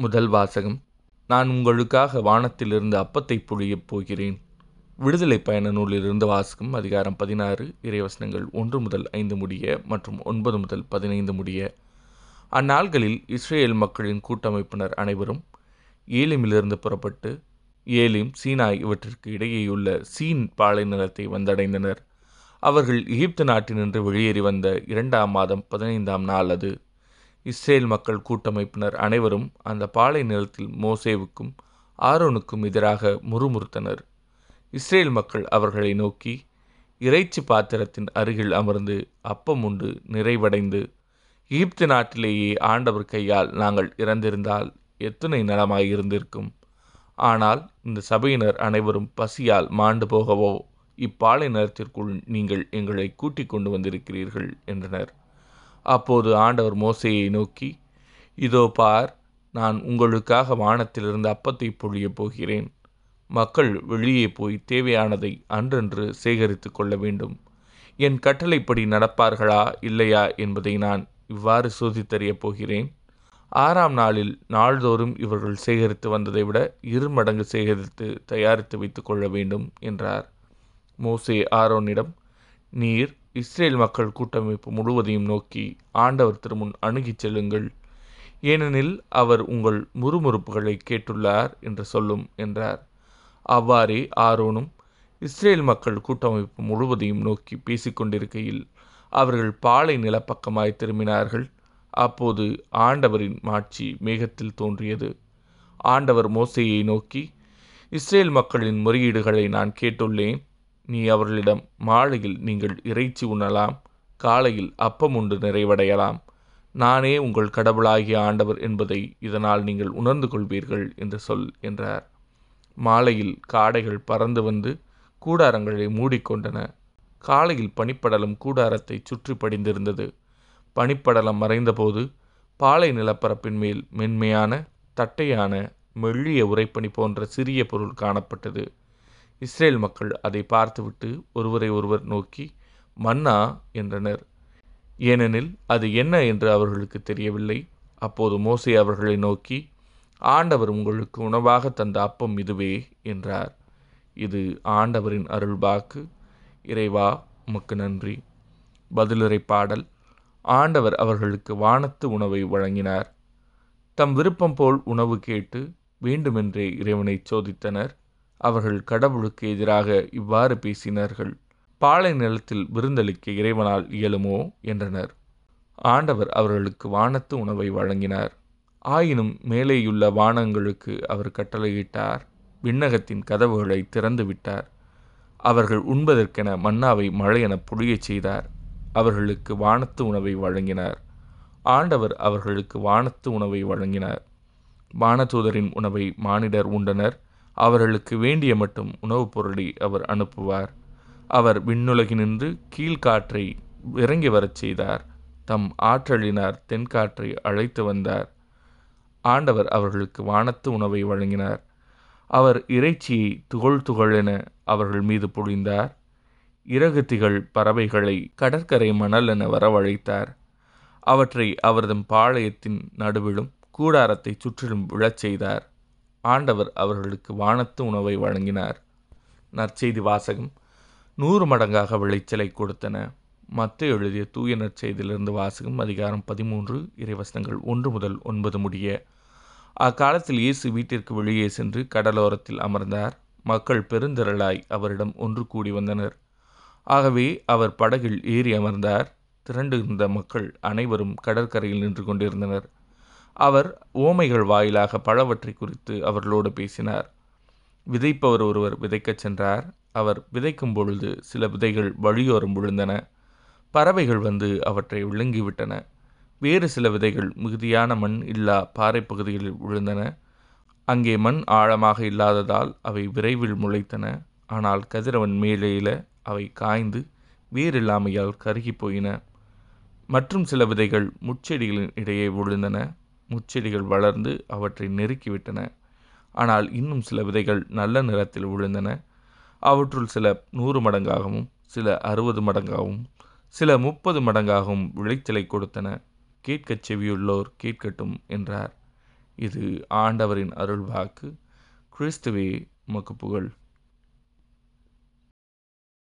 முதல் வாசகம். நான் உங்களுக்காக வானத்திலிருந்து அப்பத்தை பொழியப் போகிறேன். விடுதலை பயண நூலிலிருந்து வாசகம் அதிகாரம் பதினாறு இறைவசனங்கள் ஒன்று முதல் ஐந்து முடிய மற்றும் ஒன்பது முதல் பதினைந்து முடிய. அந்நாள்களில் இஸ்ரேல் மக்களின் கூட்டமைப்பினர் அனைவரும் ஏலிமிலிருந்து புறப்பட்டு ஏலிம் சீனாய் இவற்றிற்கு இடையேயுள்ள சீன் பாலை நிலத்தை வந்தடைந்தனர். அவர்கள் எகிப்து நாட்டினின்று வெளியேறி வந்த இரண்டாம் மாதம் பதினைந்தாம் நாள் அது. இஸ்ரேல் மக்கள் கூட்டமைப்பினர் அனைவரும் அந்த பாலை நிலத்தில் மோசேவுக்கும் ஆரோனுக்கும் எதிராக முறுமுறுத்தனர். இஸ்ரேல் மக்கள் அவர்களை நோக்கி இறைச்சி பாத்திரத்தின் அருகில் அமர்ந்து அப்பம் உண்டு நிறைவடைந்து. எகிப்து நாட்டிலேயே ஆண்டவர் கையால் நாங்கள் இறந்திருந்தால் எத்தனை நலமாய் இருந்திருக்கும்? ஆனால் இந்த சபையினர் அனைவரும் பசியால் மாண்டு போகவோ இப்பாலை நிலத்திற்குள் நீங்கள் எங்களை கூட்டிக் கொண்டு வந்திருக்கிறீர்கள் என்றனர். அப்போது ஆண்டவர் மோசையை நோக்கி இதோ பார் நான் உங்களுக்காக வானத்திலிருந்து அப்பத்தை பொழியப் போகிறேன். மக்கள் வெளியே போய் தேவையானதை அன்றன்று சேகரித்து கொள்ள வேண்டும். என் கட்டளைப்படி நடப்பார்களா இல்லையா என்பதை நான் இவ்வாறு சோதித்தறியப் போகிறேன். ஆறாம் நாளில் நாள்தோறும் இவர்கள் சேகரித்து வந்ததை விட இரு மடங்கு சேகரித்து தயாரித்து வைத்துக் கொள்ள வேண்டும் என்றார். மோசே ஆரோனிடம் நீர் இஸ்ரேல் மக்கள் கூட்டமைப்பு முழுவதையும் நோக்கி ஆண்டவர் திருமுன் அணுகிச் செல்லுங்கள். ஏனெனில் அவர் உங்கள் முறுமுறுப்புகளை கேட்டுள்ளார் என்று சொல்லும் என்றார். அவ்வாறே ஆரோனும் இஸ்ரேல் மக்கள் கூட்டமைப்பு முழுவதையும் நோக்கி பேசிக்கொண்டிருக்கையில் அவர்கள் பாலை நிலப்பக்கமாய் திரும்பினார்கள். அப்போது ஆண்டவரின் மாட்சி மேகத்தில் தோன்றியது. ஆண்டவர் மோசையை நோக்கி இஸ்ரேல் மக்களின் முறையீடுகளை நான் கேட்டுள்ளேன். நீ அவர்களிடம் மாலையில் நீங்கள் இறைச்சி உண்ணலாம் காலையில் அப்பம் உண்டு நிறைவடையலாம். நானே உங்கள் கடவுளாகிய ஆண்டவர் என்பதை இதனால் நீங்கள் உணர்ந்து கொள்வீர்கள் என்று சொல் என்றார். மாலையில் காடைகள் பறந்து வந்து கூடாரங்களை மூடிக்கொண்டன. காலையில் பனிப்படலம் கூடாரத்தை சுற்றி படிந்திருந்தது. பனிப்படலம் மறைந்தபோது பாலை நிலப்பரப்பின் மேல் மென்மையான தட்டையான மெல்லிய உரைப்பனி போன்ற சிறிய பொருள் காணப்பட்டது. இஸ்ரேல் மக்கள் அதை பார்த்துவிட்டு ஒருவரை ஒருவர் நோக்கி மன்னா என்றனர். ஏனெனில் அது என்ன என்று அவர்களுக்கு தெரியவில்லை. அப்போது மோசே அவர்களை நோக்கி ஆண்டவர் உங்களுக்கு உணவாக தந்த அப்பம் இதுவே என்றார். இது ஆண்டவரின் அருள்பாக்கு இறைவா உமக்கு நன்றி. பதிலுரை பாடல். ஆண்டவர் அவர்களுக்கு வானத்து உணவை வழங்கினார். தம் விருப்பம் போல் உணவு கேட்டு வேண்டுமென்றே இறைவனை சோதித்தனர். அவர்கள் கடவுளுக்கு எதிராக இவ்வாறு பேசினார்கள். பாலை நிலத்தில் விருந்தளிக்க இறைவனால் இயலுமோ? என்றனர். ஆண்டவர் அவர்களுக்கு வானத்து உணவை வழங்கினார். ஆயினும் மேலேயுள்ள வானங்களுக்கு அவர் கட்டளையிட்டார். விண்ணகத்தின் கதவுகளை திறந்து விட்டார். அவர்கள் உண்பதற்கென மன்னாவை மழையென பொழியச் செய்தார். அவர்களுக்கு வானத்து உணவை வழங்கினார். ஆண்டவர் அவர்களுக்கு வானத்து உணவை வழங்கினார். வானதூதரின் உணவை மானிடர் உண்டனர். அவர்களுக்கு வேண்டிய மட்டும் உணவுப் பொருளை அவர் அனுப்புவார். அவர் விண்ணுலகினின்று கீழ்காற்றை இறங்கி வரச் செய்தார். தம் ஆற்றலினார் தென்காற்றை அழைத்து வந்தார். ஆண்டவர் அவர்களுக்கு வானத்து உணவை வழங்கினார். அவர் இறைச்சியை துகள் துகளென அவர்கள் மீது பொழிந்தார். இறகு பறவைகளை கடற்கரை மணல் என வரவழைத்தார். அவற்றை அவரது பாளையத்தின் நடுவிலும் கூடாரத்தை சுற்றிலும் விழச் செய்தார். ஆண்டவர் அவர்களுக்கு வானத்து உணவை வழங்கினார். நற்செய்தி வாசகம். நூறு மடங்காக விளைச்சலை கொடுத்தன. மத்த எழுதிய தூய நற்செய்தியிலிருந்து வாசகம் அதிகாரம் பதிமூன்று இறைவசனங்கள் ஒன்று முதல் ஒன்பது முடிய. அக்காலத்தில் இயேசு வீட்டிற்கு வெளியே சென்று கடலோரத்தில் அமர்ந்தார். மக்கள் பெருந்திரளாய் அவரிடம் ஒன்று கூடி வந்தனர். ஆகவே அவர் படகில் ஏறி அமர்ந்தார். திரண்டிருந்த மக்கள் அனைவரும் கடற்கரையில் நின்று கொண்டிருந்தனர். அவர் ஓமைகள் வாயிலாக பழவற்றை குறித்து அவர்களோடு பேசினார். விதைப்பவர் ஒருவர் விதைக்கச் சென்றார். அவர் விதைக்கும் பொழுது சில விதைகள் வழியோரம் விழுந்தன. பறவைகள் வந்து அவற்றை விழுங்கிவிட்டன. வேறு சில விதைகள் மிகுதியான மண் இல்லா பாறை பகுதிகளில் விழுந்தன. அங்கே மண் ஆழமாக இல்லாததால் அவை விரைவில் முளைத்தன. ஆனால் கதிரவன் மேலேயில அவை காய்ந்து வேறில்லாமையால் கருகி போயின. மற்றும் சில விதைகள் முச்செடிகளின் இடையே விழுந்தன. முச்செடிகள் வளர்ந்து அவற்றை நெருக்கிவிட்டன. ஆனால் இன்னும் சில விதைகள் நல்ல நிறத்தில் விழுந்தன. அவற்றுள் சில நூறு மடங்காகவும் சில அறுபது மடங்காகவும் சில முப்பது மடங்காகவும் விளைச்சலை கொடுத்தன. கேட்கச் செவியுள்ளோர் கேட்கட்டும் என்றார். இது ஆண்டவரின் அருள்வாக்கு. கிறிஸ்துவே மக்கு புகழ்.